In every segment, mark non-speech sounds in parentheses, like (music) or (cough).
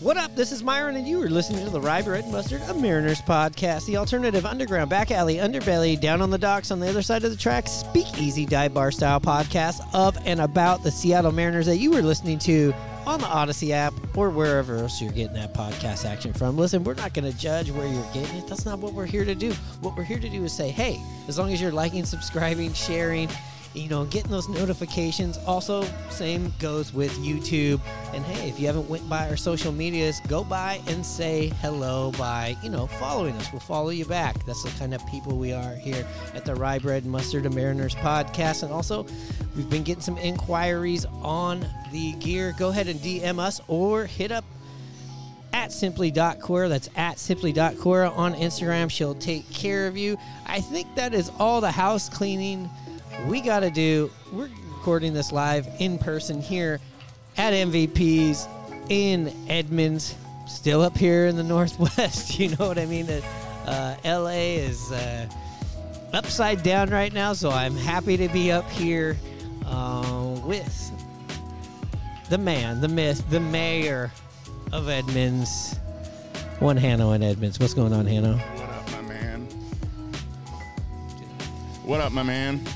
What up? This is Myron, and you are listening to the Rye Bread Mustard, a Mariners podcast, the alternative underground, back alley, underbelly, down on the docks, on the other side of the tracks, speakeasy dive bar style podcast of and about the Seattle Mariners that you were listening to on the Audacy app or wherever else you're getting that podcast action from. Listen, we're not going to judge where you're getting it. That's not what we're here to do. What we're here to do is say, hey, as long as you're liking, subscribing, sharing, you know, getting those notifications. Also, same goes with YouTube. And hey, if you haven't went by our social medias, go by and say hello by, you know, following us. We'll follow you back. That's the kind of people we are here at the Rye Bread Mustard and Mariners podcast. And also, we've been getting some inquiries on the gear. Go ahead and DM us or hit up at simply.cora. That's at simply.cora on Instagram. She'll take care of you. I think that is all the house cleaning we got to do. We're recording this live in person here at MVPs in Edmonds, still up here in the (laughs) Northwest. You know what I mean? Uh, LA is uh, upside down right now, so I'm happy to be up here uh, with the man, the myth, the mayor of Edmonds, one Hanno in Edmonds. What's going on, Hanno? What up, my man? What up, my man?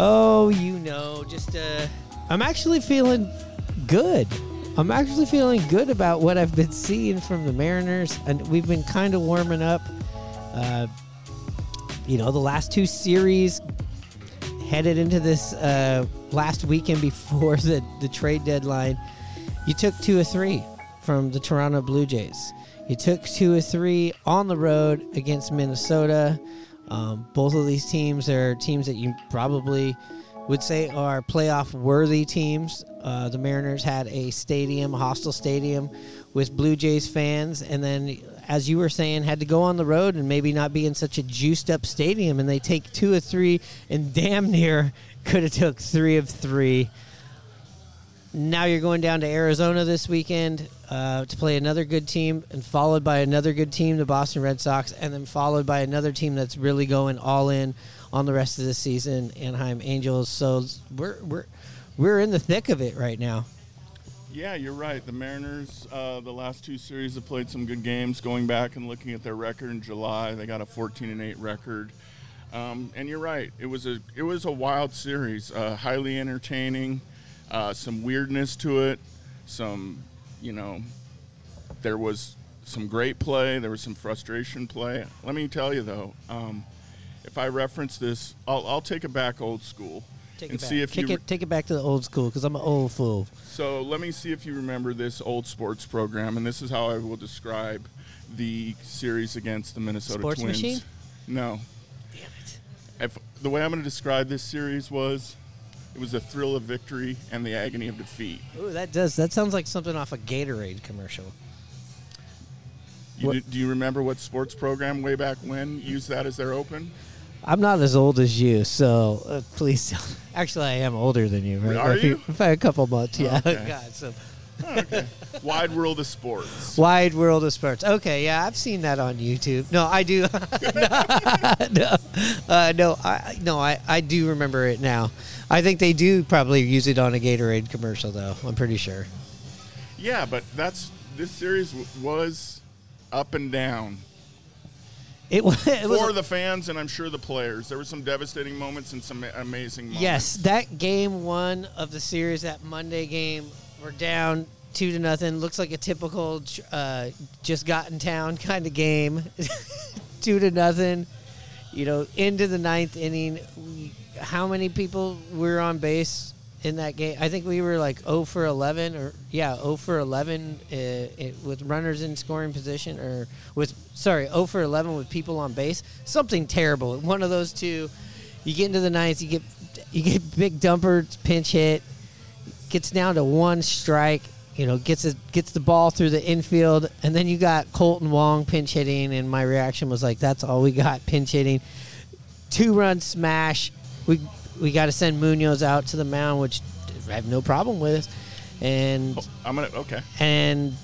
Oh, you know, just uh, I'm actually feeling good. I'm actually feeling good about what I've been seeing from the Mariners, and we've been kind of warming up. Uh, you know, the last two series headed into this uh, last weekend before (laughs) the, the trade deadline. You took two or three from the Toronto Blue Jays. You took two or three on the road against Minnesota. Um, both of these teams are teams that you probably would say are playoff worthy teams. Uh, the Mariners had a stadium, hostile stadium with Blue Jays fans, and then, as you were saying, had to go on the road and maybe not be in such a juiced up stadium. And they take two of three, and damn near (laughs) could have took three of three. Now you're going down to Arizona this weekend uh, to play another good team, and followed by another good team, the Boston Red Sox, and then followed by another team that's really going all in on the rest of the season, Anaheim Angels. So we're we're we're in the thick of it right now. Yeah, you're right. The Mariners, uh, the last two series have played some good games. Going back and looking at their record in July, they got a 14 and 8 record. Um, and you're right. It was a it was a wild series, uh, highly entertaining, uh, some weirdness to it, some you know, there was some great play, there was some frustration play. Let me tell you though, um, if I reference this, I'll, I'll take it back old school. Take and it back. see if Kick you it, take it back to the old school because I'm an old fool. So let me see if you remember this old sports program, and this is how I will describe the series against the Minnesota Sports Twins. Machine? No. Damn it. If, the way I'm going to describe this series was, it was the thrill of victory and the agony of defeat. Ooh, that does. That sounds like something off a Gatorade commercial. You do, do you remember what sports program way back when used that as their open? I'm not as old as you, so uh, please. don't- (laughs) Actually, I am older than you, right? Are you? By a couple months, yeah. Okay. (laughs) God, so Okay. Wide world of sports. (laughs) wide world of sports. Okay, yeah, I've seen that on YouTube. No, I do. no, uh, no, I no, I, I do remember it now. I think they do probably use it on a Gatorade commercial, though. I'm pretty sure. Yeah, but that's this series w- was up and down It was. (laughs) It was for a- the fans and I'm sure the players. There were some devastating moments and some amazing moments. Yes, that game one of the series, that Monday game, we're down two to nothing. Looks like a typical uh, just got in town (laughs) kind of game. (laughs) two to nothing. You know, into the ninth inning. We, how many people were on base? in that game. I think we were like 0 for 11 or yeah, 0 for 11 uh, it, with runners in scoring position or with sorry, 0 for 11 with people on base. Something terrible. One of those two. You get into the ninth, you get you get big dumper pinch hit, gets down to one strike. You know, gets it gets the ball through the infield, and then you got Kolten Wong pinch hitting, and my reaction was like, "That's all we got, pinch hitting." Two run smash. We we got to send Munoz out to the mound, which I have no problem with, and oh, I'm gonna okay. and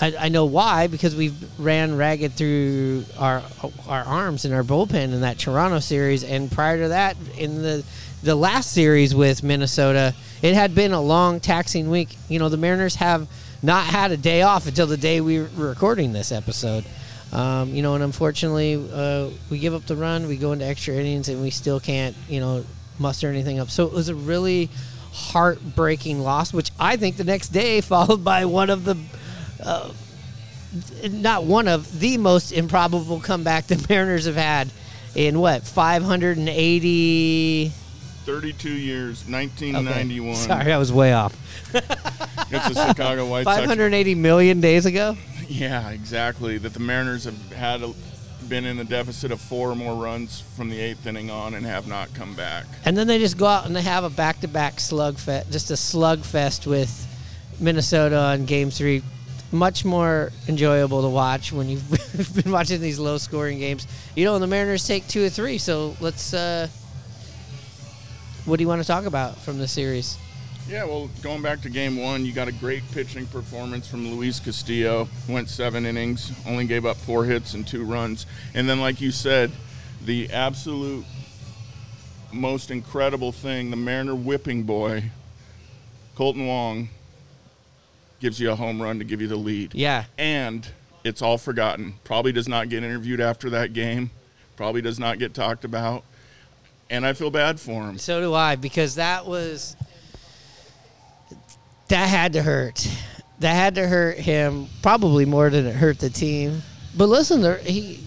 I, I know why because we ran ragged through our our arms in our bullpen in that Toronto series, and prior to that, in the the last series with Minnesota, it had been a long taxing week. You know, the Mariners have not had a day off until the day we were recording this episode. Um, you know, and unfortunately, uh, we give up the run, we go into extra innings, and we still can't, you know, muster anything up. So it was a really heartbreaking loss, which I think the next day (laughs) followed by one of the, uh, not one of the most improbable comeback the (laughs) Mariners have had in what 580. 32 years, 1991. Sorry, I was way off. It's the Chicago White Sox. (laughs) 580 million days ago. (laughs) Yeah, exactly. That the Mariners have had a, been in the deficit of four or more runs from the eighth inning on and have not come back. And then they just go out and they have a back-to-back slug fest, just a slugfest with Minnesota on Game Three. Much more enjoyable to watch when you've (laughs) been watching these low-scoring games. You know, the Mariners take two or three. So let's. Uh, what do you want to talk about from the series? Yeah, well, going back to game one, you got a great pitching performance from Luis Castillo. Went seven innings, only gave up four hits and two runs. And then, like you said, the absolute most incredible thing the Mariner whipping boy, Kolten Wong, gives you a home run to give you the lead. Yeah, And it's all forgotten. Probably does not get interviewed after that game, probably does not get talked about. And I feel bad for him. So do I because that was that had to hurt. That had to hurt him probably more than it hurt the team. But listen, he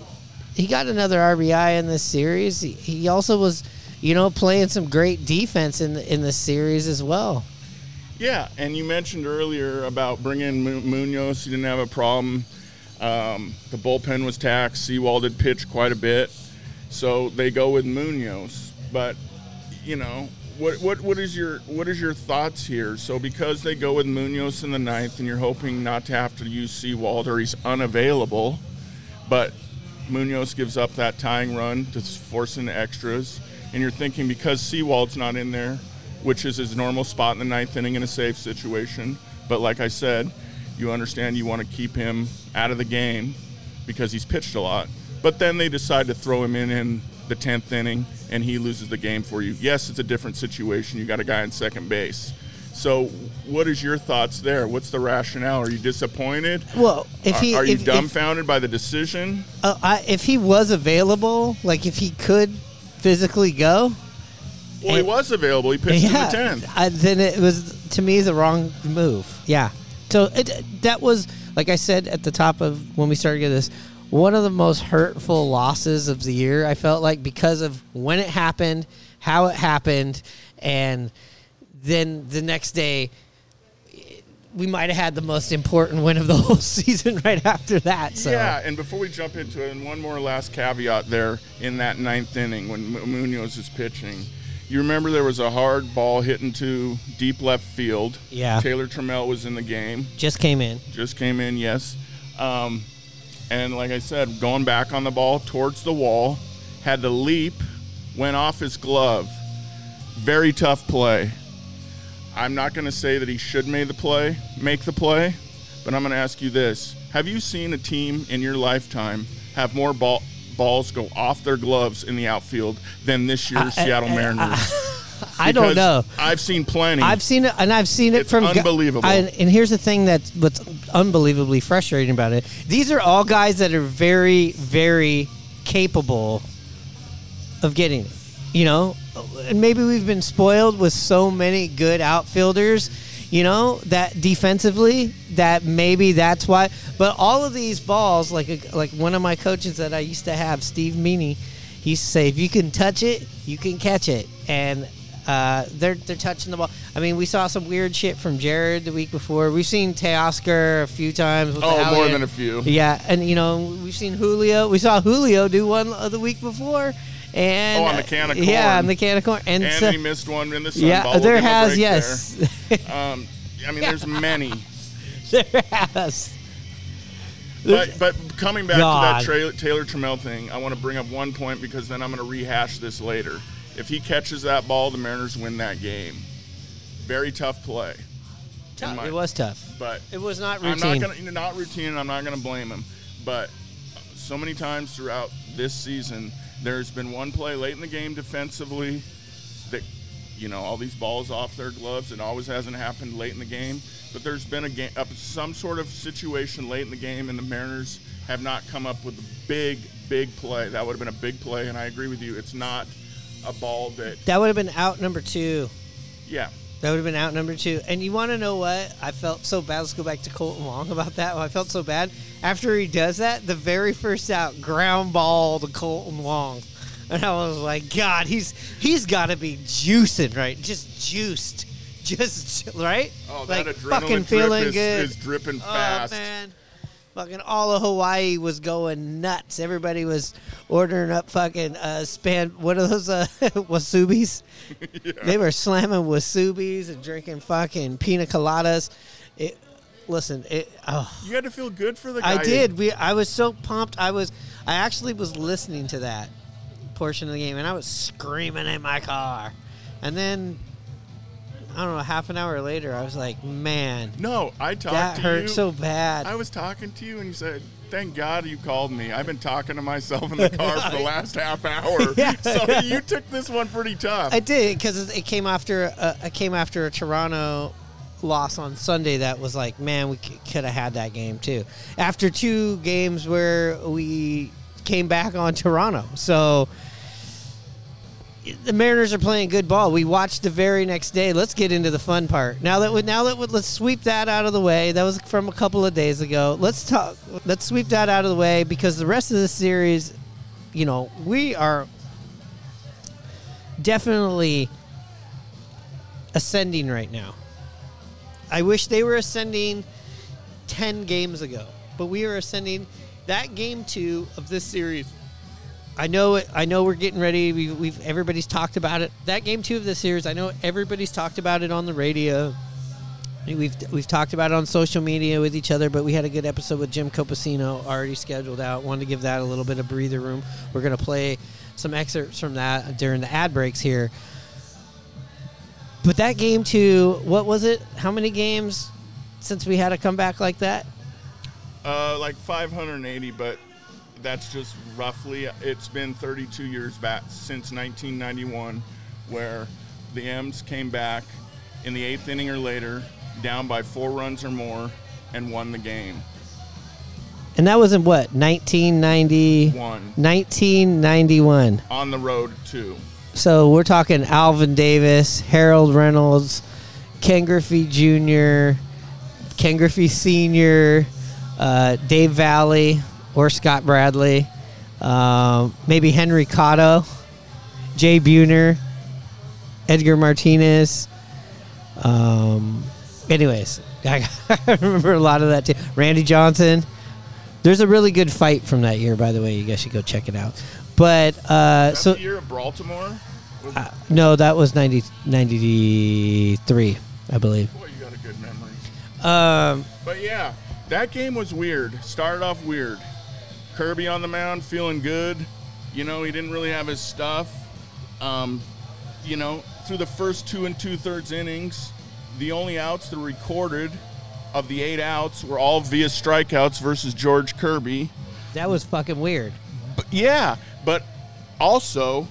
he got another RBI in this series. He, he also was, you know, playing some great defense in the, in this series as well. Yeah, and you mentioned earlier about bringing Munoz. You didn't have a problem. Um, the bullpen was taxed. Sewald did pitch quite a bit, so they go with Munoz. But you know, what what what is your what is your thoughts here? So because they go with Munoz in the ninth, and you're hoping not to have to use Sewald or he's unavailable, but Munoz gives up that tying run to force into extras, and you're thinking because Sewald's not in there, which is his normal spot in the ninth inning in a safe situation. But like I said, you understand you want to keep him out of the game because he's pitched a lot. But then they decide to throw him in in the 10th inning and he loses the game for you. Yes, it's a different situation. You got a guy in second base. So, what is your thoughts there? What's the rationale? Are you disappointed? Well, if he are, are you if, if- dumbfounded by the decision? uh, I, if he was available, like if he could physically go, Well, he was available. He pitched in the 10th. I, then it was to me the wrong move. Yeah. So it, that was like I said at the top of when we started this, one of the most hurtful losses of the year. I felt like because of when it happened, how it happened, and then the next day. We might have had the most important win of the (laughs) whole season right after that. So Yeah, and before we jump into it, and one more last caveat there in that ninth inning when Munoz is pitching. You remember there was a hard ball hit into deep left field. Yeah. Taylor Trammell was in the game. just came in. Just came in, yes. Um, and like I said, going back on the ball towards the wall, had to leap, went off his glove. Very tough play. I'm not going to say that he should make the play, make the play, but I'm going to ask you this: Have you seen a team in your lifetime have more ball, balls go off their gloves in the outfield than this year's I- Seattle I- Mariners? I don't know. I've seen plenty. I've seen it, and I've seen it It's from unbelievable. I- and here's the thing that's what's unbelievably frustrating about it. These are all guys that are very, very capable of getting it. You know, and maybe we've been spoiled with so many good outfielders. You know that defensively, that maybe that's why. But all of these balls, like like one of my coaches that I used to have, Steve Meany, he used to say, if you can touch it, you can catch it. And Uh, they're they're touching the ball. I mean, we saw some weird shit from Jared the week before. We've seen Teoscar a few times. With the Oh, more than a few. Yeah, and you know we've seen Julio. We saw Julio do one the week before, and Oh, on the can of Yeah, corn. on the can of corn, and, And so- he missed one in the sun yeah, ball. We'll there a has yes, there. (laughs) Um, I mean, there's many. (laughs) there has. But but coming back God. to that Taylor, Taylor Trammell thing, I want to bring up one point because then I'm going to rehash this later. If he catches that ball, the Mariners win that game. Very tough play. in my- It was tough. but It was not I'm routine. not going to not routine. and I'm not going to blame him, but so many times throughout this season, there's been one play late in the game defensively that you know all these balls off their gloves. It always hasn't happened late in the game, but there's been a game, uh, some sort of situation late in the game, and the Mariners have not come up with a big, big play. That would have been a big play, and I agree with you. It's not a ball that, that would have been out number two. yeah, That would have been out number two. And you want to know what? I felt so bad. Let's go back to Colton Long about that. I felt so bad. After he does that, the very first out, ground ball to Colton Long. And I was like, God, he's he's got to be juicing, right? Just juiced. (laughs) Just, right? Oh, like, that adrenaline fucking drip feeling is, good. is dripping Oh, fast. man. Fucking all of Hawaii was going nuts. Everybody was ordering up fucking uh, Spam. What are those uh, (laughs) wasubis? (laughs) They were slamming wasubis and drinking fucking pina coladas. It, listen, it. Oh, You had to feel good for the guy. I did. We. I was so pumped. I was. I actually was listening to that portion of the game, and I was screaming in my car. And then, I don't know, half an hour later, I was like, man, No, I talked that to hurt you. so bad. I was talking to you, and you said, "Thank God you called me." I've been talking to myself in (laughs) the car for the last half hour. (laughs) Yeah. So you took this one pretty tough. I did because it came after uh, it came after a Toronto loss on Sunday. That was like, man, we could have had that game too. After two games where we came back on Toronto, so the Mariners are playing good ball. We watched the very next day. Let's get into the fun part. Now that we, now that we, let's sweep that out of the way. That was from a couple of days ago. Let's talk. Let's sweep that out of the way because the rest of the series, you know, we are definitely ascending right now. I wish they were ascending 10 games ago, but we are ascending that game 2 of this series. I know it I know we're getting ready. We, we've everybody's talked about it. That game 2 of the series, I know everybody's talked about it on the radio. We've we've talked about it on social media with each other, but we had a good episode with Jim Copacino already scheduled out. Wanted to give that a little bit of breather room. We're gonna play some excerpts from that during the ad breaks here. But that game two, what was it? How many games since we had a comeback like that? Uh, like 580, but that's just roughly. It's been 32 years back since 1991, where the M's came back in the eighth inning or later, down by four runs or more, and won the game. And that was in what? 1990 One 1991. on the road too. So we're talking Alvin Davis, Harold Reynolds, Ken Griffey Jr., Ken Griffey Sr., uh, Dave Valle, or Scott Bradley, um, maybe Henry Cotto, Jay Buhner, Edgar Martinez. Um, anyways, (laughs) I, remember a lot of that too. Randy Johnson. There's a really good fight from that year, by the way. You guys should go check it out. But uh, so the year of Baltimore. Uh, no, that was 90, 93, I believe. boy, you got a good memory. Um, But yeah, that game was weird. Started off weird. Kirby on the mound, feeling good. You know, he didn't really have his stuff. Um, you know, through the first two and two thirds innings, the only outs that were recorded of the eight outs were all via strikeouts versus George Kirby. that was fucking weird. But yeah, but also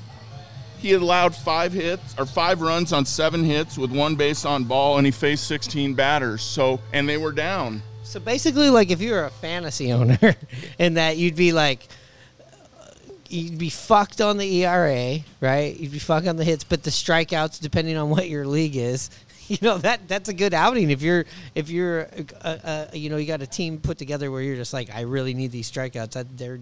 he had allowed five hits or five runs on seven hits with one base on ball, and he faced 16 batters. So, and they were down. So basically, like if you were a fantasy owner, (laughs) and that you'd be like, you'd be fucked on the ERA, right? You'd be fucked on the hits, but the strikeouts, depending on what your league is, (laughs) you know that that's a good outing if you're if you're uh, uh, you know you got a team put together where you're just like I really need these strikeouts. That they're,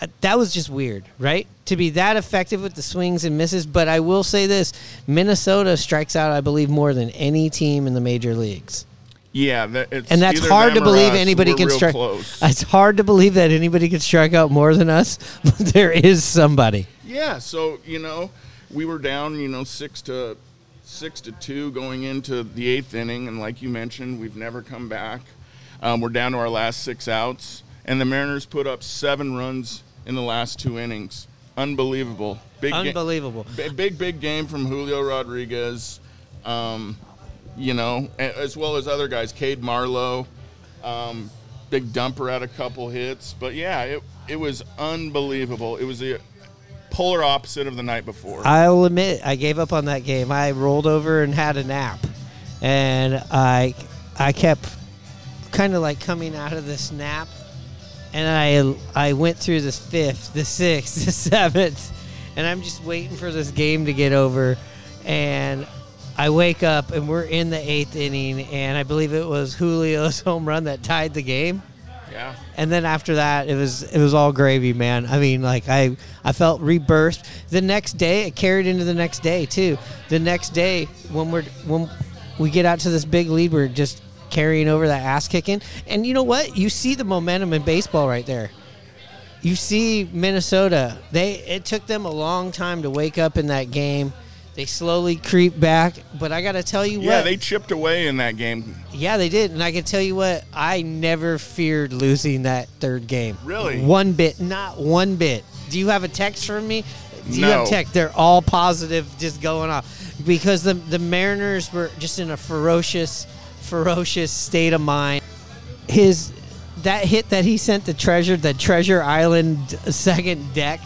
uh, that was just weird, right? To be that effective with the swings and misses. But I will say this Minnesota strikes out, I believe, more than any team in the major leagues. Yeah, that, it's And that's hard to believe us. anybody can strike. It's hard to believe that anybody can strike out more than us, (laughs) but there is somebody. Yeah, so you know, we were down, you know, six to six to two going into the eighth inning, and like you mentioned, we've never come back. Um, we're down to our last six outs, and the Mariners put up seven runs in the last two innings. Unbelievable, big, ga- Unbelievable. bi- big, big game from Julio Rodriguez. Um, you know, as well as other guys, Cade Marlowe. Um, big dumper had a couple hits, but yeah, it it was unbelievable. It was the polar opposite of the night before. I'll admit I gave up on that game. I rolled over and had a nap, and I I kept kind of like coming out of this nap, and I I went through the fifth, the sixth, (laughs) the seventh, and I'm just waiting for this game to get over, and. I wake up and we're in the eighth inning, and I believe it was Julio's (laughs) home run that tied the game. Yeah, and then after that it was it was all gravy man. I mean like i i felt rebirth the next day it carried into the next day too. The next day when we're when we get out to this big lead we're just carrying over that ass kicking. And you know what? You see the momentum in baseball right there. You see minnesota. They it took them a long time to wake up in that game they slowly creep back but i gotta tell you what. yeah, what they chipped away in that game. yeah, they did, and I can tell you what, I never feared losing that third game. Really? One bit, not one bit. Do you have a text from me? Do you No. have text? They're all positive, just going off because the the Mariners were just in a ferocious, ferocious state of mind. His that hit that he sent to Treasure, the Treasure Island second deck,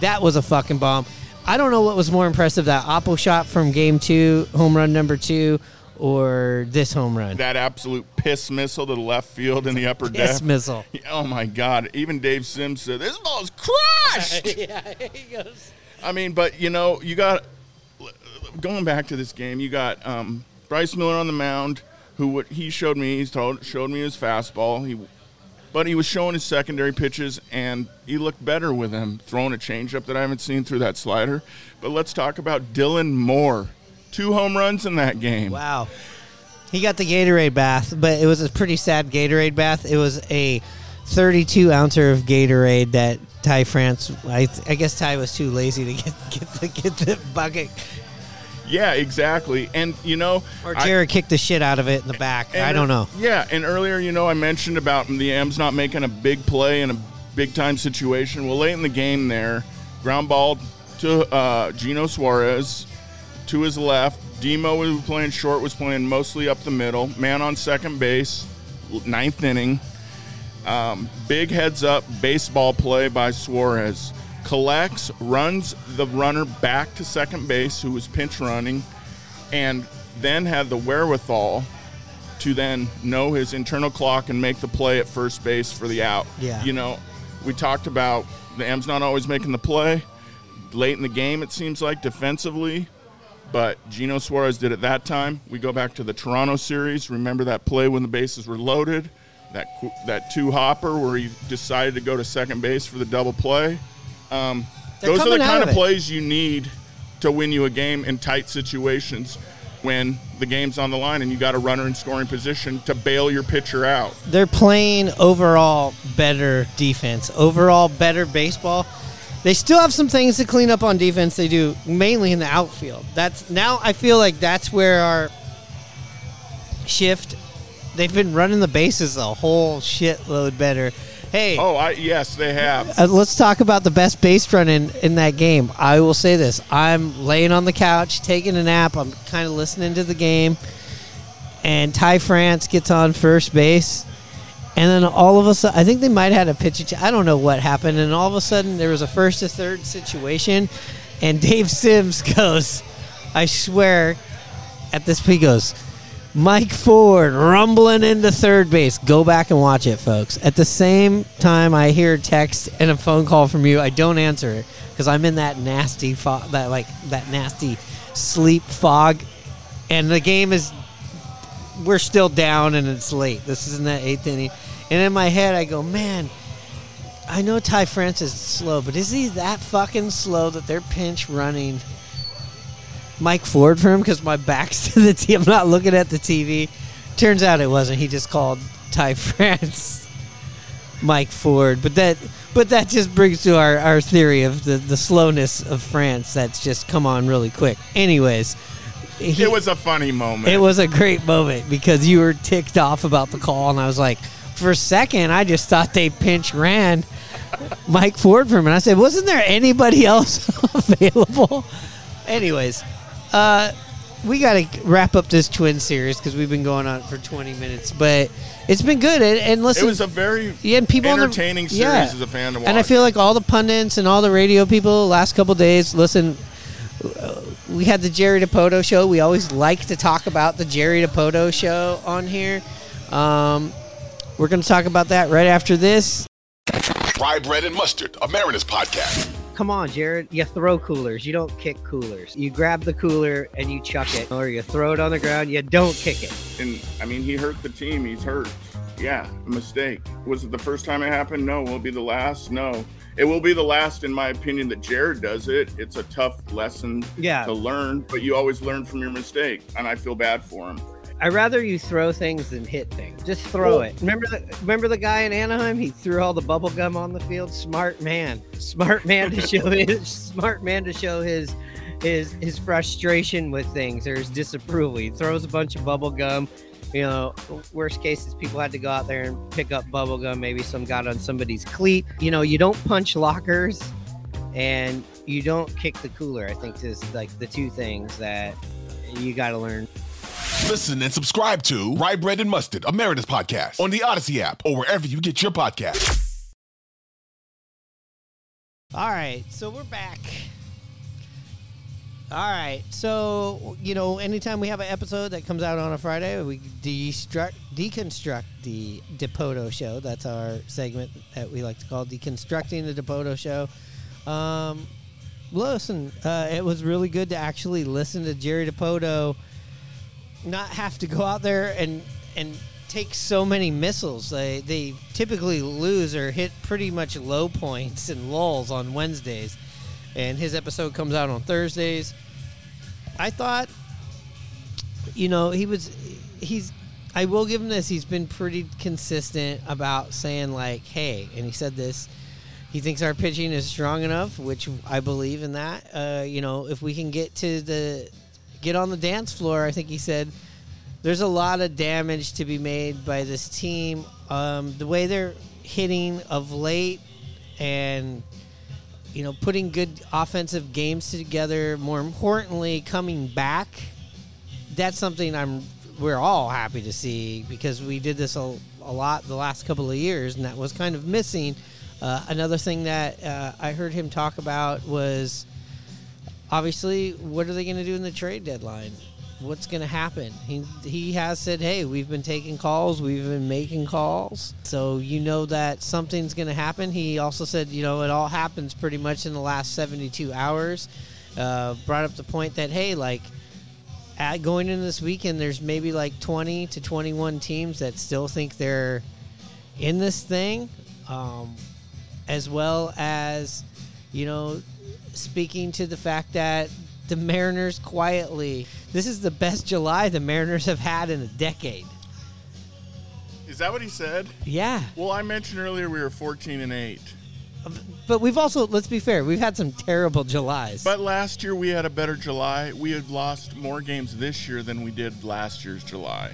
that was a fucking bomb. I don't know what was more impressive, that Oppo shot from Game Two, home run number two, or this home run. That absolute piss missile to the left field in the upper Piss deck. missile. (laughs) Oh my God! Even Dave Sims said this ball ball's crushed. (laughs) yeah, he goes. I mean, but you know, you got going back to this game. You got um, Bryce Miller on the mound, who what he showed me. He's told showed me his fastball. He, but he was showing his secondary pitches, and he looked better with him throwing a changeup that I haven't seen through that slider. But let's talk about Dylan Moore. Two home runs in that game. Wow. He got the Gatorade bath, but it was a pretty sad Gatorade bath. It was a 32 ouncer of Gatorade that Ty France. I, I guess Ty was too lazy to get (laughs) get the get the bucket, Yeah, exactly. And you know, or I- Jared kicked the shit out of it in the back. And, I don't know. Yeah, and earlier, you know, I mentioned about the M's not making a big play in a big time situation. Well, late in the game, there, ground ball to uh, Geno Suarez to his left. Demo was playing short, was playing mostly up the middle. Man on second base, ninth inning. Um, big heads up baseball play by Suarez. Collects, runs the runner back to second base, who was pinch running, and then had the wherewithal to then know his internal clock and make the play at first base for the out. Yeah. You know, we talked about the M's not always making the play. Late in the game, it seems like defensively, but Geno Suarez did it that time. We go back to the Toronto series. Remember that play when the bases were loaded? That that two hopper where he decided to go to second base for the double play. Um, those are the kind of of plays you need to win you a game in tight situations when the game's on the line and you got a runner in scoring position to bail your pitcher out. They're playing overall better defense, overall better baseball. They still have some things to clean up on defense. They do mainly in the outfield. That's now I feel like that's where our shift. They've been running the bases a whole shitload better. Hey, Oh, I yes, they have. uh, let's talk about the best base run in, in that game. I will say this: I'm laying on the couch, taking a nap. I'm kind of listening to the game, and Ty France gets on first base, and then all of a sudden, I think they might have had a pitch. ch- I don't know what happened, and all of a sudden there was a first to third situation, and Dave Sims (laughs) goes, "I swear," at this he goes. Mike Ford rumbling into third base. Go back and watch it, folks. At the same time, I hear text and a phone call from you. I don't answer it because I'm in that nasty fog, that like that nasty sleep fog, and the game is. We're still down and it's late. This is in that eighth inning, and in my head I go, man, I know Ty France is slow, but is he that fucking slow that they're pinch running Mike Ford for him? Because my back's (laughs) to the TV. I'm not looking at the TV. Turns out it wasn't. He just called Ty (laughs) France Mike Ford. But that but that just brings to our, our theory of the, the slowness of France that's just come on really quick. Anyways. He, it was a funny moment. it was a great moment because you were ticked off about the call, and I was like, for a second, I just thought they pinch ran Mike Ford for him, and I said, wasn't there anybody else (laughs) available? Anyways, uh, we got to wrap up this twin series because we've been going on for 20 minutes, but it's been good. And, and listen, It was a very yeah, and people on the- entertaining series yeah. as a fan to watch. and I feel like all the pundits and all the radio people last couple days, listen, uh, we had the Jerry Dipoto show. We always like to talk about the Jerry Dipoto show on here. Um, we're going to talk about that right after this. Rye bread and mustard, a Mariners podcast. Come on, Jared. You throw coolers. You don't kick coolers. You grab the cooler and you chuck it, or you throw it on the ground. You don't kick it. and I mean, he hurt the team. He's hurt. Yeah, a mistake. Was it the first time it happened? No. Will it be the last? No. It will be the last, in my opinion, that Jared does it. It's a tough lesson Yeah. to learn, but you always learn from your mistake, and I feel bad for him. I'd rather you throw things than hit things. Just throw Well- it. Remember the remember the guy in Anaheim? He threw all the bubble gum on the field. Smart man. Smart man to show his (laughs) smart man to show his his his frustration with things or his disapproval. He throws a bunch of bubble gum. You know, worst case is people had to go out there and pick up bubble gum. Maybe some got on somebody's cleat. You know, you don't punch lockers and you don't kick the cooler. I think is like the two things that you got to learn. Listen and subscribe to Rye bread and mustard, Mariners podcast on the Audacy app or wherever you get your podcasts. All right, so we're back. All right, so you know, anytime we have an episode that comes out on a Friday, we destruct, deconstruct the Dipoto show. That's our segment that we like to call deconstructing the Dipoto show. Um, listen, uh, it was really good to actually listen to Jerry Dipoto, not have to go out there and and take so many missiles. They they typically lose or hit pretty much low points and lulls on Wednesdays, and his episode comes out on Thursdays. I thought, you know, he was he's. I will give him this. He's been pretty consistent about saying like, "Hey," and he said this. He thinks our pitching is strong enough, which I believe in that. Uh, you know, if we can get to the get on the dance floor, I think he said there's a lot of damage to be made by this team. Um, the way they're hitting of late, and you know, putting good offensive games together. More importantly, coming back. That's something I'm. We're all happy to see because we did this a, a lot the last couple of years, and that was kind of missing. Uh, another thing that uh, I heard him talk about was obviously what are they going to do in the trade deadline? What's going to happen? He he has said, "Hey, we've been taking calls, we've been making calls, so you know that something's going to happen." He also said, "You know, it all happens pretty much in the last 72 hours." Uh, brought up the point that hey, like at going into this weekend, there's maybe like 20 to 21 teams that still think they're in this thing, um, as well as you know speaking to the fact that the Mariners quietly, this is the best July the Mariners have had in a decade. Is that what he said? Yeah. Well, I mentioned earlier we were 14 and 8. Um, but we've also, let's be fair, we've had some terrible Julys. But last year we had a better July. We had lost more games this year than we did last year's July.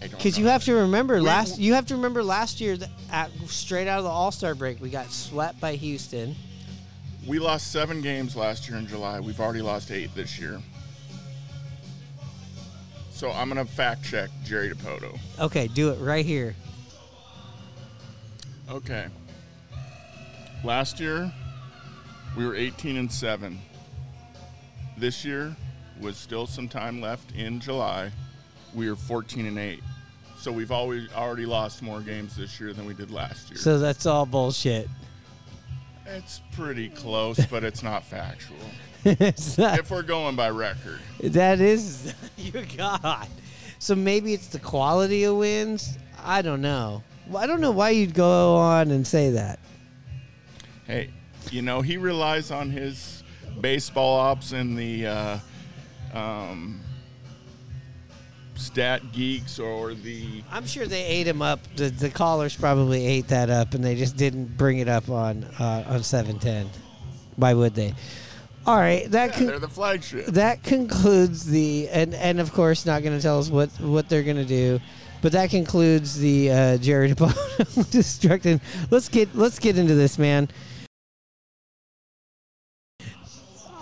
Because you have to remember We- last, you have to remember last year that at, straight out of the All Star break, we got swept by Houston. We lost seven games last year in July. We've already lost eight this year. So I'm gonna fact check Jerry Dipoto. Okay, do it right here. Okay. Last year we were 18 and seven. This year was still some time left in July. We were 14 and eight. So we've always already lost more games this year than we did last year. So that's all bullshit. It's pretty close, but it's not factual. (laughs) It's not- if we're going by record. That is, (laughs) you God. So maybe it's the quality of wins. I don't know. I don't know why you'd go on and say that. Hey, you know he relies on his baseball ops and the uh, um, stat geeks or the I'm sure they ate him up. The, the callers probably ate that up, and they just didn't bring it up on uh, on 710. Why would they? All right, that yeah, con- they're the flagship. that concludes the and and of course not going to tell us what what they're going to do, but that concludes the uh, Jerry (laughs) DePaul destructing. Let's get let's get into this, man.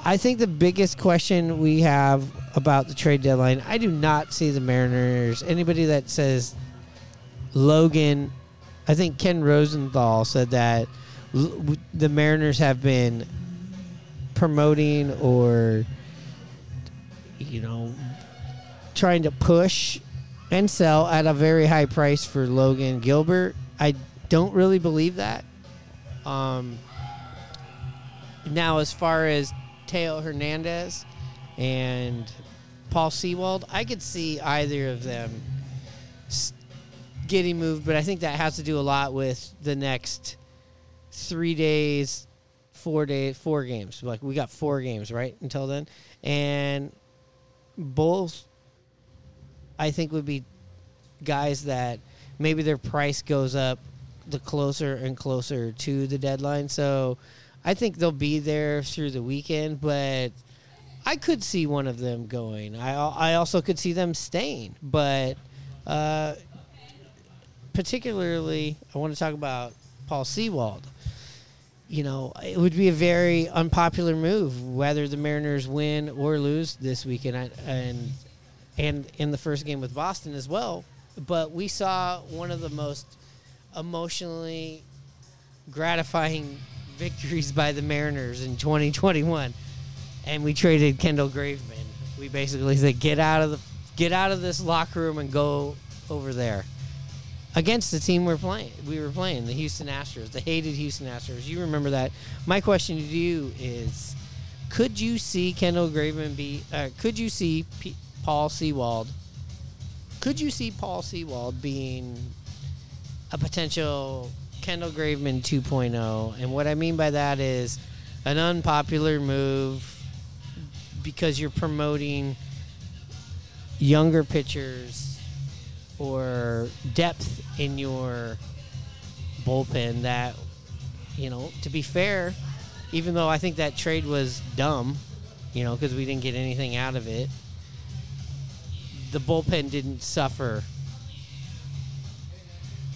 I think the biggest question we have about the trade deadline, I do not see the Mariners. Anybody that says Logan, I think Ken Rosenthal said that the Mariners have been promoting or you know trying to push and sell at a very high price for Logan Gilbert. I don't really believe that. Um, now, as far as Teo Hernandez and Paul Sewald, I could see either of them getting moved, but I think that has to do a lot with the next three days, four days, four games. Like we got four games right until then, and both I think would be guys that maybe their price goes up the closer and closer to the deadline. So I think they'll be there through the weekend, but I could see one of them going. I I also could see them staying, but uh, particularly I want to talk about Paul Sewald. You know, it would be a very unpopular move whether the Mariners win or lose this weekend, and and in the first game with Boston as well. But we saw one of the most emotionally gratifying victories by the Mariners in 2021, and we traded Kendal Graveman. We basically said, "Get out of the, get out of this locker room and go over there." Against the team we're playing, we were playing the Houston Astros, the hated Houston Astros. You remember that? My question to you is: Could you see Kendal Graveman be? Uh, could you see P- Paul Sewald? Could you see Paul Sewald being a potential Kendal Graveman 2.0. And what I mean by that is an unpopular move because you're promoting younger pitchers or depth in your bullpen that, you know, to be fair, even though I think that trade was dumb, you know, because we didn't get anything out of it, the bullpen didn't suffer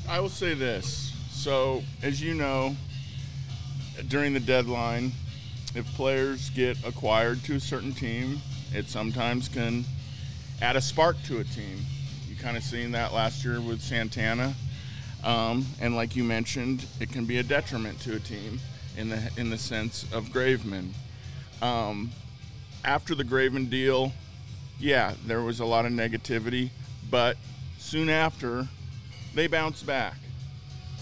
I will say this. So, as you know, during the deadline, if players get acquired to a certain team, it sometimes can add a spark to a team. You kind of seen that last year with Santana, um, and like you mentioned, it can be a detriment to a team in the in the sense of Graveman. Um, after the Graveman deal, yeah, there was a lot of negativity, but soon after, they bounced back.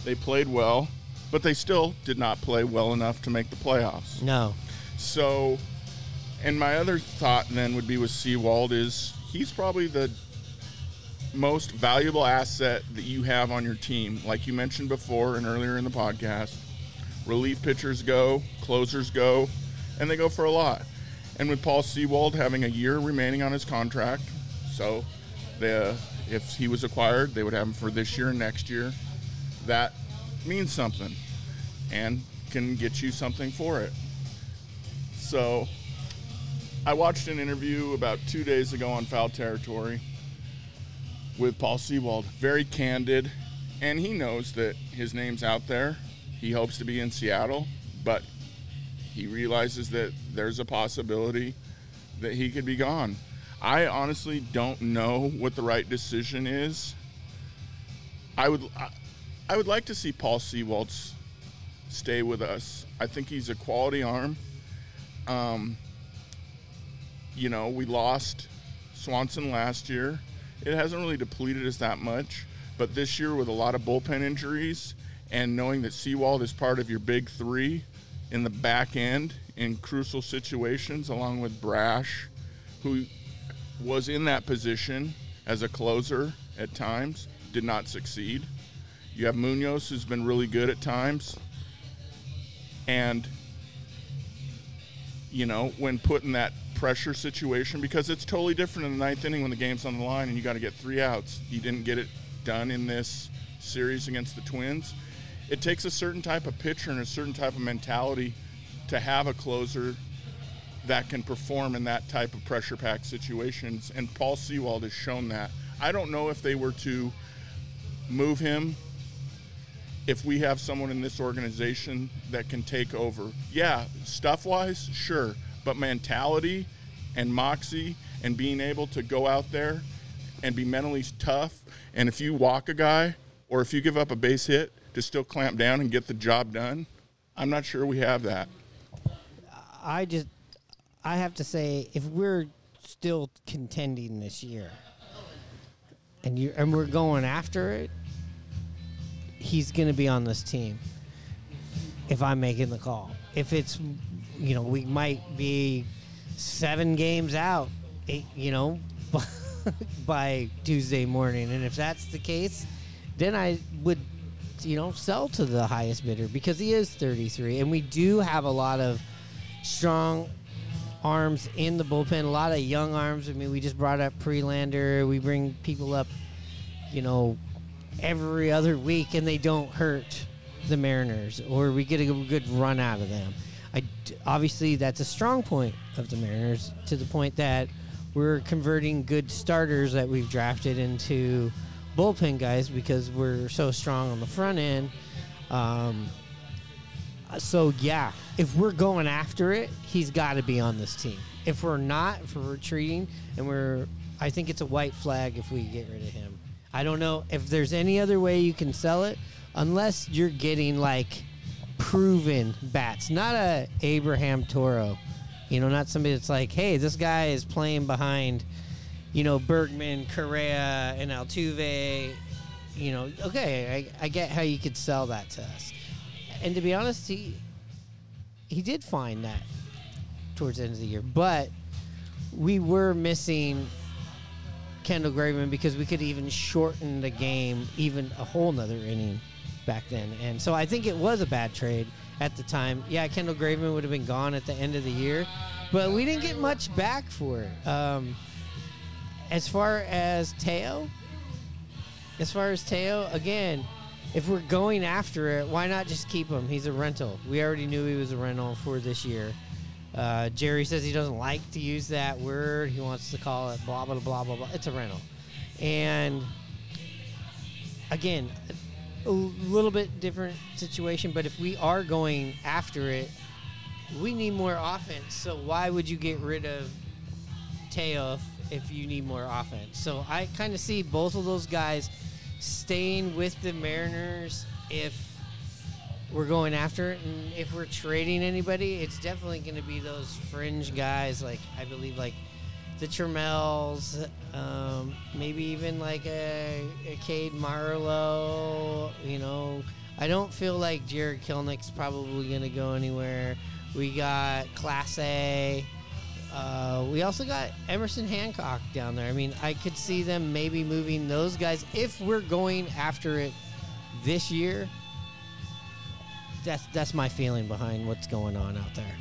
They played well, but they still did not play well enough to make the playoffs. No. So, and my other thought then would be with Sewald is he's probably the most valuable asset that you have on your team. Like you mentioned before and earlier in the podcast, relief pitchers go, closers go, and they go for a lot. And with Paul Sewald having a year remaining on his contract, so the, if he was acquired, they would have him for this year and next year. That means something and can get you something for it. So I watched an interview about two days ago on Foul Territory with Paul Sewald. Very candid, and he knows that his name's out there. He hopes to be in Seattle, but he realizes that there's a possibility that he could be gone. I honestly don't know what the right decision is. I would, I, would like to see Paul Sewald s- stay with us. I think he's a quality arm. Um, you know, we lost Swanson last year. It hasn't really depleted us that much, but this year with a lot of bullpen injuries and knowing that Sewald is part of your big three in the back end in crucial situations, along with Brash, who was in that position as a closer at times, did not succeed. You have Munoz, who's been really good at times. And, you know, when put in that pressure situation, because it's totally different in the ninth inning when the game's on the line and you got to get three outs. You didn't get it done in this series against the Twins. It takes a certain type of pitcher and a certain type of mentality to have a closer that can perform in that type of pressure packed situations. And Paul Sewald has shown that. I don't know if they were to move him if we have someone in this organization that can take over. Yeah, stuff wise, sure. But mentality and moxie and being able to go out there and be mentally tough. And if you walk a guy or if you give up a base hit to still clamp down and get the job done, I'm not sure we have that. I just, I have to say, if we're still contending this year, and you and we're going after it, he's going to be on this team. If I'm making the call, if it's, you know, we might be seven games out, eight, you know, (laughs) by Tuesday morning, and if that's the case, then I would you know, sell to the highest bidder because he is 33. And we do have a lot of strong arms in the bullpen, a lot of young arms. I mean, we just brought up Prelander. We bring people up, you know, every other week, and they don't hurt the Mariners, or we get a good run out of them. I, obviously, that's a strong point of the Mariners to the point that we're converting good starters that we've drafted into bullpen guys because we're so strong on the front end. Um, so yeah, if we're going after it, he's got to be on this team. If we're not, if we're retreating, and we're, I think it's a white flag if we get rid of him. I don't know if there's any other way you can sell it, unless you're getting like proven bats, not a Abraham Toro. You know, not somebody that's like, hey, this guy is playing behind you know, Bregman, Correa, and Altuve, you know, okay, I, I get how you could sell that to us. And to be honest, he he did find that towards the end of the year, but we were missing Kendal Graveman because we could even shorten the game even a whole nother inning back then. And so I think it was a bad trade at the time. Yeah, Kendal Graveman would have been gone at the end of the year, but we didn't get much back for it. Um, as far as Teo, as far as Teo, again, if we're going after it, why not just keep him? He's a rental. We already knew he was a rental for this year. Uh, Jerry says he doesn't like to use that word. He wants to call it blah blah blah blah blah. It's a rental, and again, a little bit different situation. But if we are going after it, we need more offense. So why would you get rid of Teo if if you need more offense. So I kind of see both of those guys staying with the Mariners if we're going after it, and if we're trading anybody, it's definitely going to be those fringe guys. Like I believe, like the Trammells, um, maybe even like a, a Cade Marlowe. You know, I don't feel like Jarred Kelenic's probably going to go anywhere. We got Clase. Uh, we also got Emerson Hancock down there. I mean, I could see them maybe moving those guys if we're going after it this year. That's that's my feeling behind what's going on out there.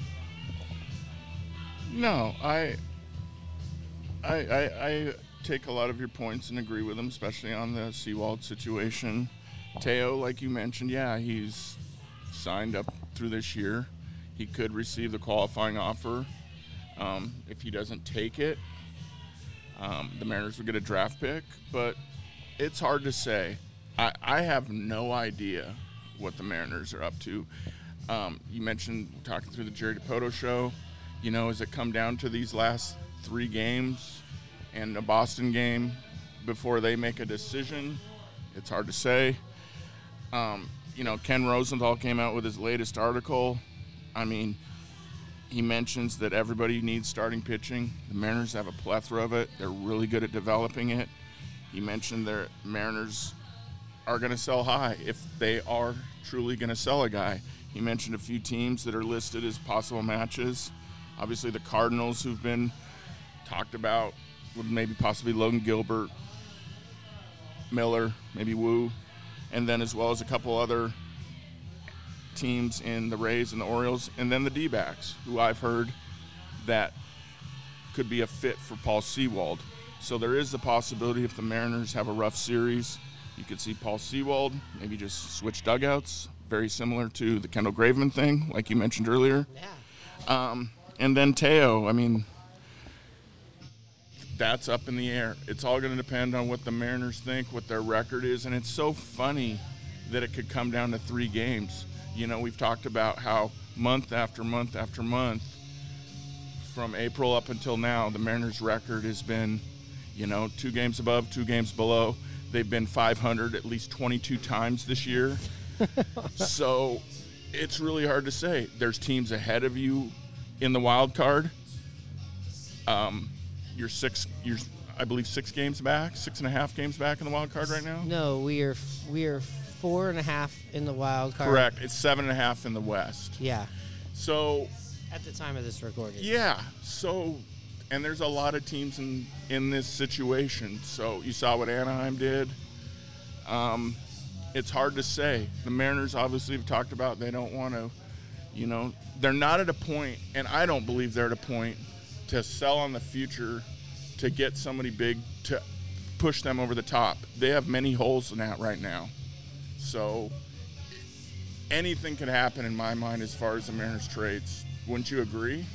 No, I, I, I, I take a lot of your points and agree with them, especially on the Sewald situation. Teo, like you mentioned, yeah, he's signed up through this year. He could receive the qualifying offer um, if he doesn't take it, um, the Mariners will get a draft pick, but it's hard to say. I, I have no idea what the Mariners are up to. Um, you mentioned talking through the Jerry Dipoto show. You know, as it come down to these last three games and a Boston game before they make a decision, it's hard to say. Um, you know, Ken Rosenthal came out with his latest article. I mean, he mentions that everybody needs starting pitching. The Mariners have a plethora of it. They're really good at developing it. He mentioned their Mariners are going to sell high if they are truly going to sell a guy. He mentioned a few teams that are listed as possible matches. Obviously, the Cardinals, who've been talked about, with maybe possibly Logan Gilbert, Miller, maybe Woo, and then as well as a couple other teams in the Rays and the Orioles, and then the D-backs, who I've heard that could be a fit for Paul Sewald. So there is the possibility if the Mariners have a rough series, you could see Paul Sewald maybe just switch dugouts, very similar to the Kendal Graveman thing, like you mentioned earlier. Yeah. Um, and then Teo, I mean, that's up in the air. It's all going to depend on what the Mariners think, what their record is, and it's so funny that it could come down to three games. You know, we've talked about how month after month after month, from April up until now, the Mariners' record has been, you know, two games above, two games below. They've been 500 at least 22 times this year. (laughs) so it's really hard to say. There's teams ahead of you in the wild card. Um, you're six, you're, I believe, six games back, six and a half games back in the wild card right now. No, we are we are four and a half in the wild card. Correct. It's seven and a half in the West. Yeah. So At the time of this recording. Yeah. So, and there's a lot of teams in in this situation. So you saw what Anaheim did. Um, it's hard to say. The Mariners obviously have talked about they don't want to, you know, they're not at a point, and I don't believe they're at a point to sell on the future to get somebody big to push them over the top. They have many holes in that right now. So anything could happen in my mind as far as the Mariners trades. Wouldn't you agree?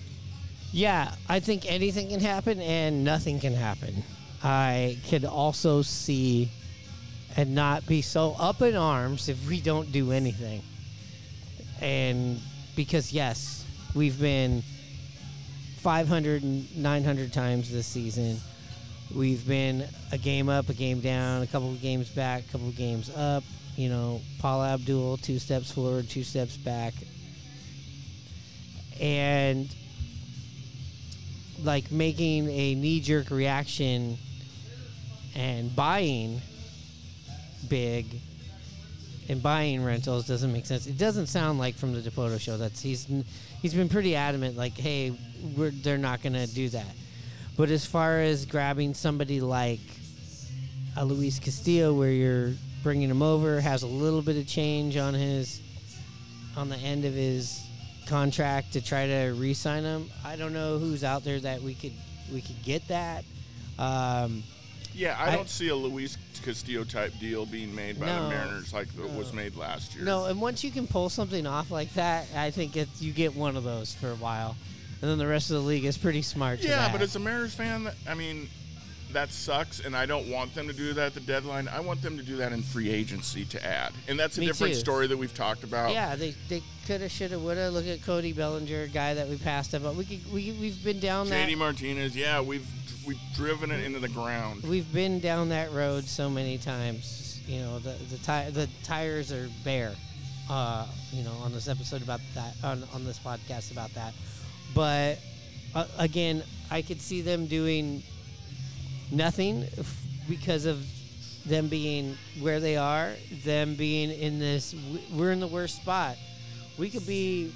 Yeah, I think anything can happen and nothing can happen. I could also see and not be so up in arms if we don't do anything. And because, yes, we've been 500 and 900 times this season. We've been a game up, a game down, a couple of games back, a couple of games up. You know, Paul Abdul, two steps forward, two steps back. And like making a knee jerk reaction and buying big and buying rentals doesn't make sense. It doesn't sound like from the Dipoto show that's he's he's been pretty adamant like hey we're they're not going to do that. But as far as grabbing somebody like a Luis Castillo where you're bringing him over has a little bit of change on his on the end of his contract to try to re-sign him. I don't know who's out there that we could we could get that. Um, Yeah, I, I- don't see a Luis Castillo type deal being made by No, the Mariners like it was made last year. no, and once you can pull something off like that, I think it, you get one of those for a while, and then the rest of the league is pretty smart. Yeah, but as a Mariners fan, I mean, that sucks, and I don't want them to do that at the deadline. I want them to do that in free agency to add, and that's a Me different too. story that we've talked about. yeah, they they coulda, shoulda, woulda. Look at Cody Bellinger, guy that we passed up, but we could, we we've been down that JD Martinez, yeah, we've we've driven it into the ground. we've been down that road so many times. You know, the the, ti- the tires are bare. Uh, you know, on this episode about that, on, on this podcast about that. But uh, again, I could see them doing nothing f- because of them being where they are, them being in this. We're in the worst spot. We could be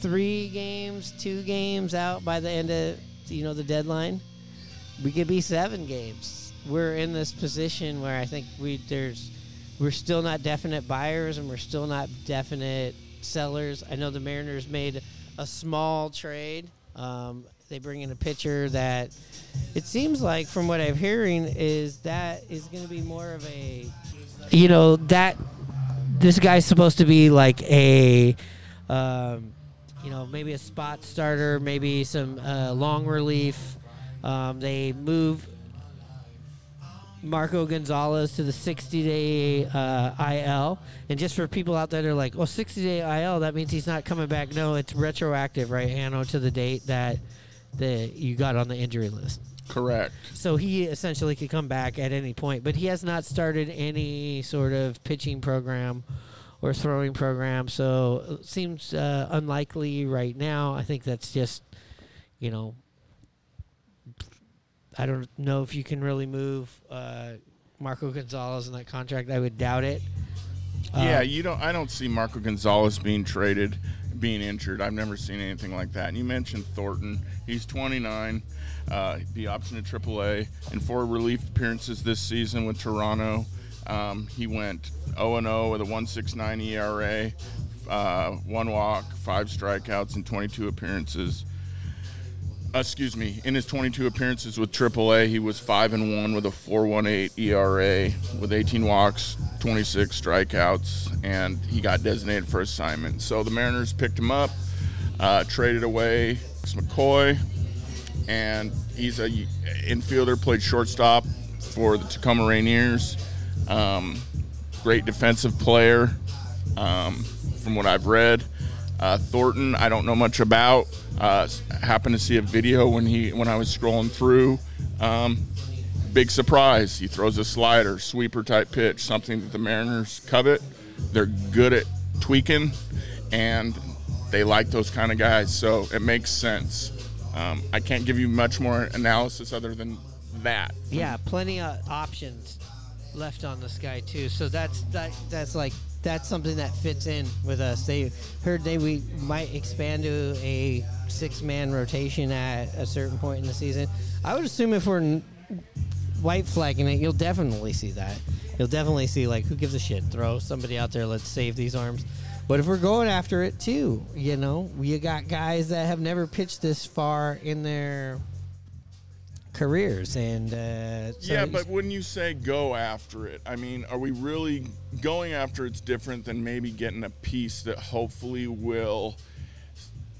three games, two games out by the end of you know the deadline we could be seven games. We're in this position where I think we there's we're still not definite buyers and we're still not definite sellers. I know the Mariners made a small trade. Um, they bring in a pitcher that it seems like from what I'm hearing is that is going to be more of a you know that this guy's supposed to be like a um, you know maybe a spot starter, maybe some uh, long relief. Um, they move Marco Gonzalez to the 60 day uh, IL. And just for people out there that are like, well, 60 day IL, that means he's not coming back. No, it's retroactive, right, Hanno, to the date that the, you got on the injury list. Correct. So he essentially could come back at any point, but he has not started any sort of pitching program or throwing program. So it seems uh, unlikely right now. I think that's just, you know, I don't know if you can really move uh, Marco Gonzalez in that contract. I would doubt it. yeah, Uh, you don't. I don't see Marco Gonzalez being traded, being injured. I've never seen anything like that. And you mentioned Thornton. He's 29. Uh, the option to AAA in four relief appearances this season with Toronto. Um, he went 0 0 with a 1.69 ERA, uh, one walk, five strikeouts, and 22 appearances. Uh, excuse me. In his 22 appearances with AAA, he was five and one with a 4.18 ERA, with 18 walks, 26 strikeouts, and he got designated for assignment. So the Mariners picked him up, uh, traded away McCoy, and he's a infielder. Played shortstop for the Tacoma Rainiers. Um, great defensive player, um, from what I've read. Uh, Thornton, I don't know much about. Uh, happened to see a video when he when I was scrolling through. Um, big surprise. He throws a slider, sweeper type pitch, something that the Mariners covet. They're good at tweaking, and they like those kind of guys. So it makes sense. Um, I can't give you much more analysis other than that. Yeah, plenty of options left on this guy too. So that's that that's like that's something that fits in with us. They heard they we might expand to a six man rotation at a certain point in the season. I would assume if we're white flagging it, you'll definitely see that. You'll definitely see like who gives a shit. Throw somebody out there. Let's save these arms. But if we're going after it too, you know, you got guys that have never pitched this far in their careers and uh, so yeah but when you say go after it? I mean are we really going after it's different than maybe getting a piece that hopefully will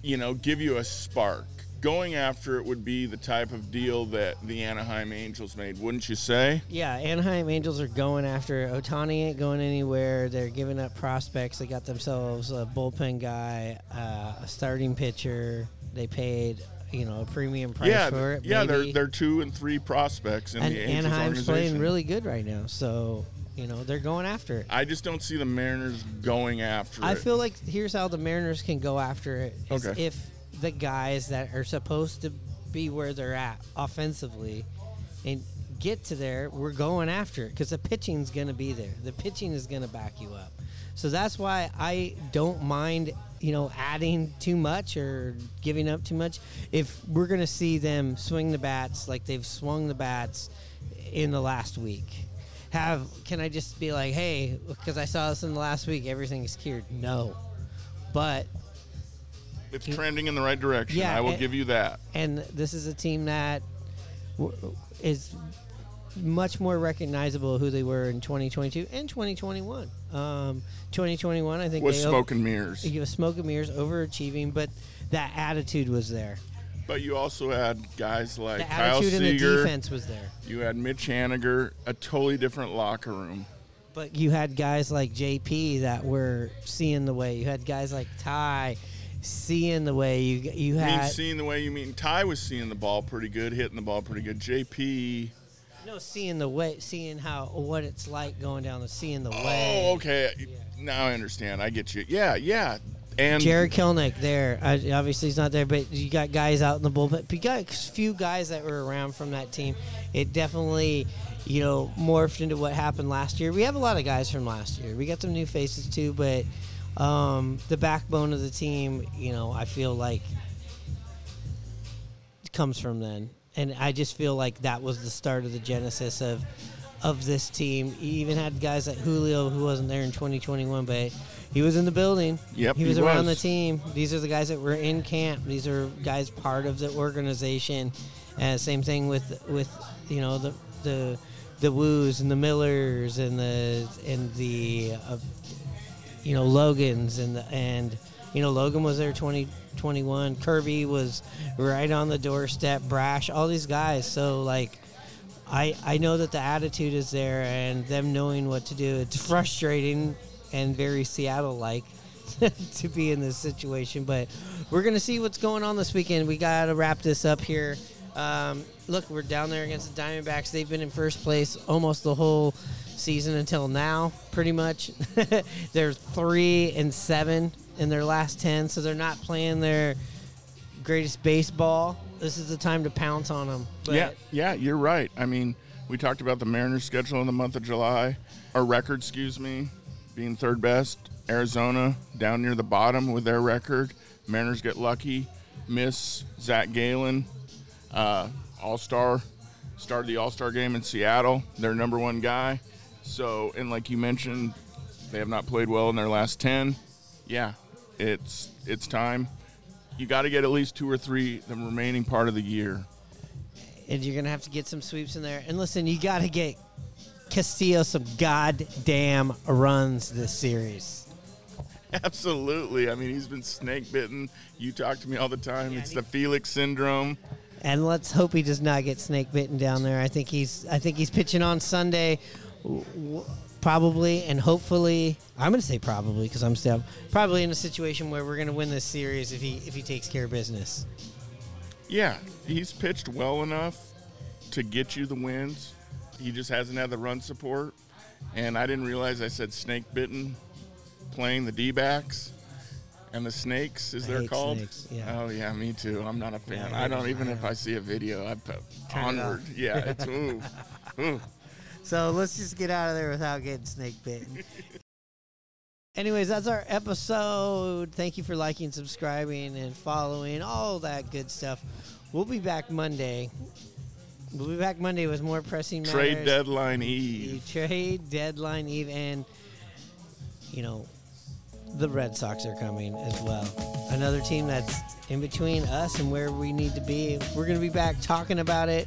you know give you a spark? Going after it would be the type of deal that the anaheim angels made wouldn't you say? Yeah anaheim angels are going after Ohtani ain't going anywhere. They're giving up prospects. They got themselves a bullpen guy uh, a starting pitcher. They paid you know a premium price yeah, for it. Yeah, maybe. they're they're two and three prospects in and the Angels Anaheim's playing really good right now, so you know they're going after it. I just don't see the Mariners going after I it. I feel like here's how the Mariners can go after it: is Okay. if the guys that are supposed to be where they're at offensively and get to there, we're going after it because the pitching's going to be there. The pitching is going to back you up. So that's why I don't mind, you know, adding too much or giving up too much. If we're going to see them swing the bats like they've swung the bats in the last week, have can I just be like, hey, because I saw this in the last week, everything is cured? No, but it's trending in the right direction. Yeah, I will and- give you that. and this is a team that is much more recognizable who they were in 2022 and 2021. Um, 2021, I think Was they smoke and mirrors. You smoke and mirrors, overachieving, but that attitude was there. But you also had guys like The Kyle attitude and the defense was there. You had Mitch Haniger, a totally different locker room. But you had guys like JP that were seeing the way. You had guys like Ty seeing the way. You you I mean, seeing the way you mean Ty was seeing the ball pretty good, hitting the ball pretty good. JP. No seeing the way, seeing how what it's like going down the seeing the way. Oh, okay. Now I understand. I get you. Yeah, yeah. And Jarred Kelenic there. I, obviously, he's not there, but you got guys out in the bullpen. You got a few guys that were around from that team. It definitely, you know, morphed into what happened last year. We have a lot of guys from last year. We got some new faces too, but um, the backbone of the team, you know, I feel like comes from then. And I just feel like that was the start of the genesis of of this team. You even had guys like Julio who wasn't there in 2021, but he was in the building. Yep, he he was around was. the team. These are the guys that were in camp. These are guys part of the organization. And same thing with with you know the the the Woos and the Millers and the and the uh, you know Logan's and the, and you know Logan was there 2021 Kirby was right on the doorstep Brash all these guys. So like I I know that the attitude is there and them knowing what to do. It's frustrating and very Seattle like (laughs) to be in this situation but we're gonna see what's going on this weekend. We gotta wrap this up here. Um, look we're down there against the Diamondbacks. They've been in first place almost the whole season until now, pretty much. (laughs) they're three and seven in their last ten, so they're not playing their greatest baseball. This is the time to pounce on them. But yeah, yeah, you're right. I mean, we talked about the Mariners' schedule in the month of July, our record, excuse me, being third best. Arizona down near the bottom with their record. Mariners get lucky, miss Zac Gallen, uh, All Star, started the All Star game in Seattle, their number one guy. So, and like you mentioned, they have not played well in their last 10. Yeah, it's it's time. You got to get at least two or three the remaining part of the year. And you're going to have to get some sweeps in there. And listen, you got to get Castillo some goddamn runs this series. (laughs) Absolutely. I mean, he's been snake bitten. You talk to me all the time. it's the Felix syndrome. And let's hope he does not get snake bitten down there. I think he's I think he's pitching on Sunday probably and hopefully I'm going to say probably because I'm still probably in a situation where we're going to win this series if he if he takes care of business. Yeah, he's pitched well enough to get you the wins. He just hasn't had the run support. And I didn't realize I said snake bitten playing the D backs and the snakes, is they're called. snakes, yeah. Oh yeah, me too. I'm not a fan. Yeah, I don't even I if. I see a video, I put onward. Yeah, it's ooh, (laughs) ooh. So let's just get out of there without getting snake bitten. (laughs) Anyways, that's our episode. Thank you for liking, subscribing, and following, all that good stuff. We'll be back Monday. We'll be back Monday with more pressing matters. Trade deadline eve. trade deadline eve, and you know, the Red Sox are coming as well. Another team that's in between us and where we need to be. We're going to be back talking about it.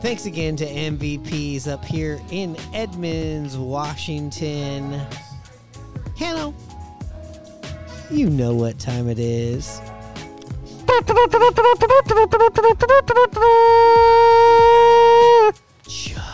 Thanks again to MVPs up here in Edmonds, Washington. Hanno, you know what time it is. Joe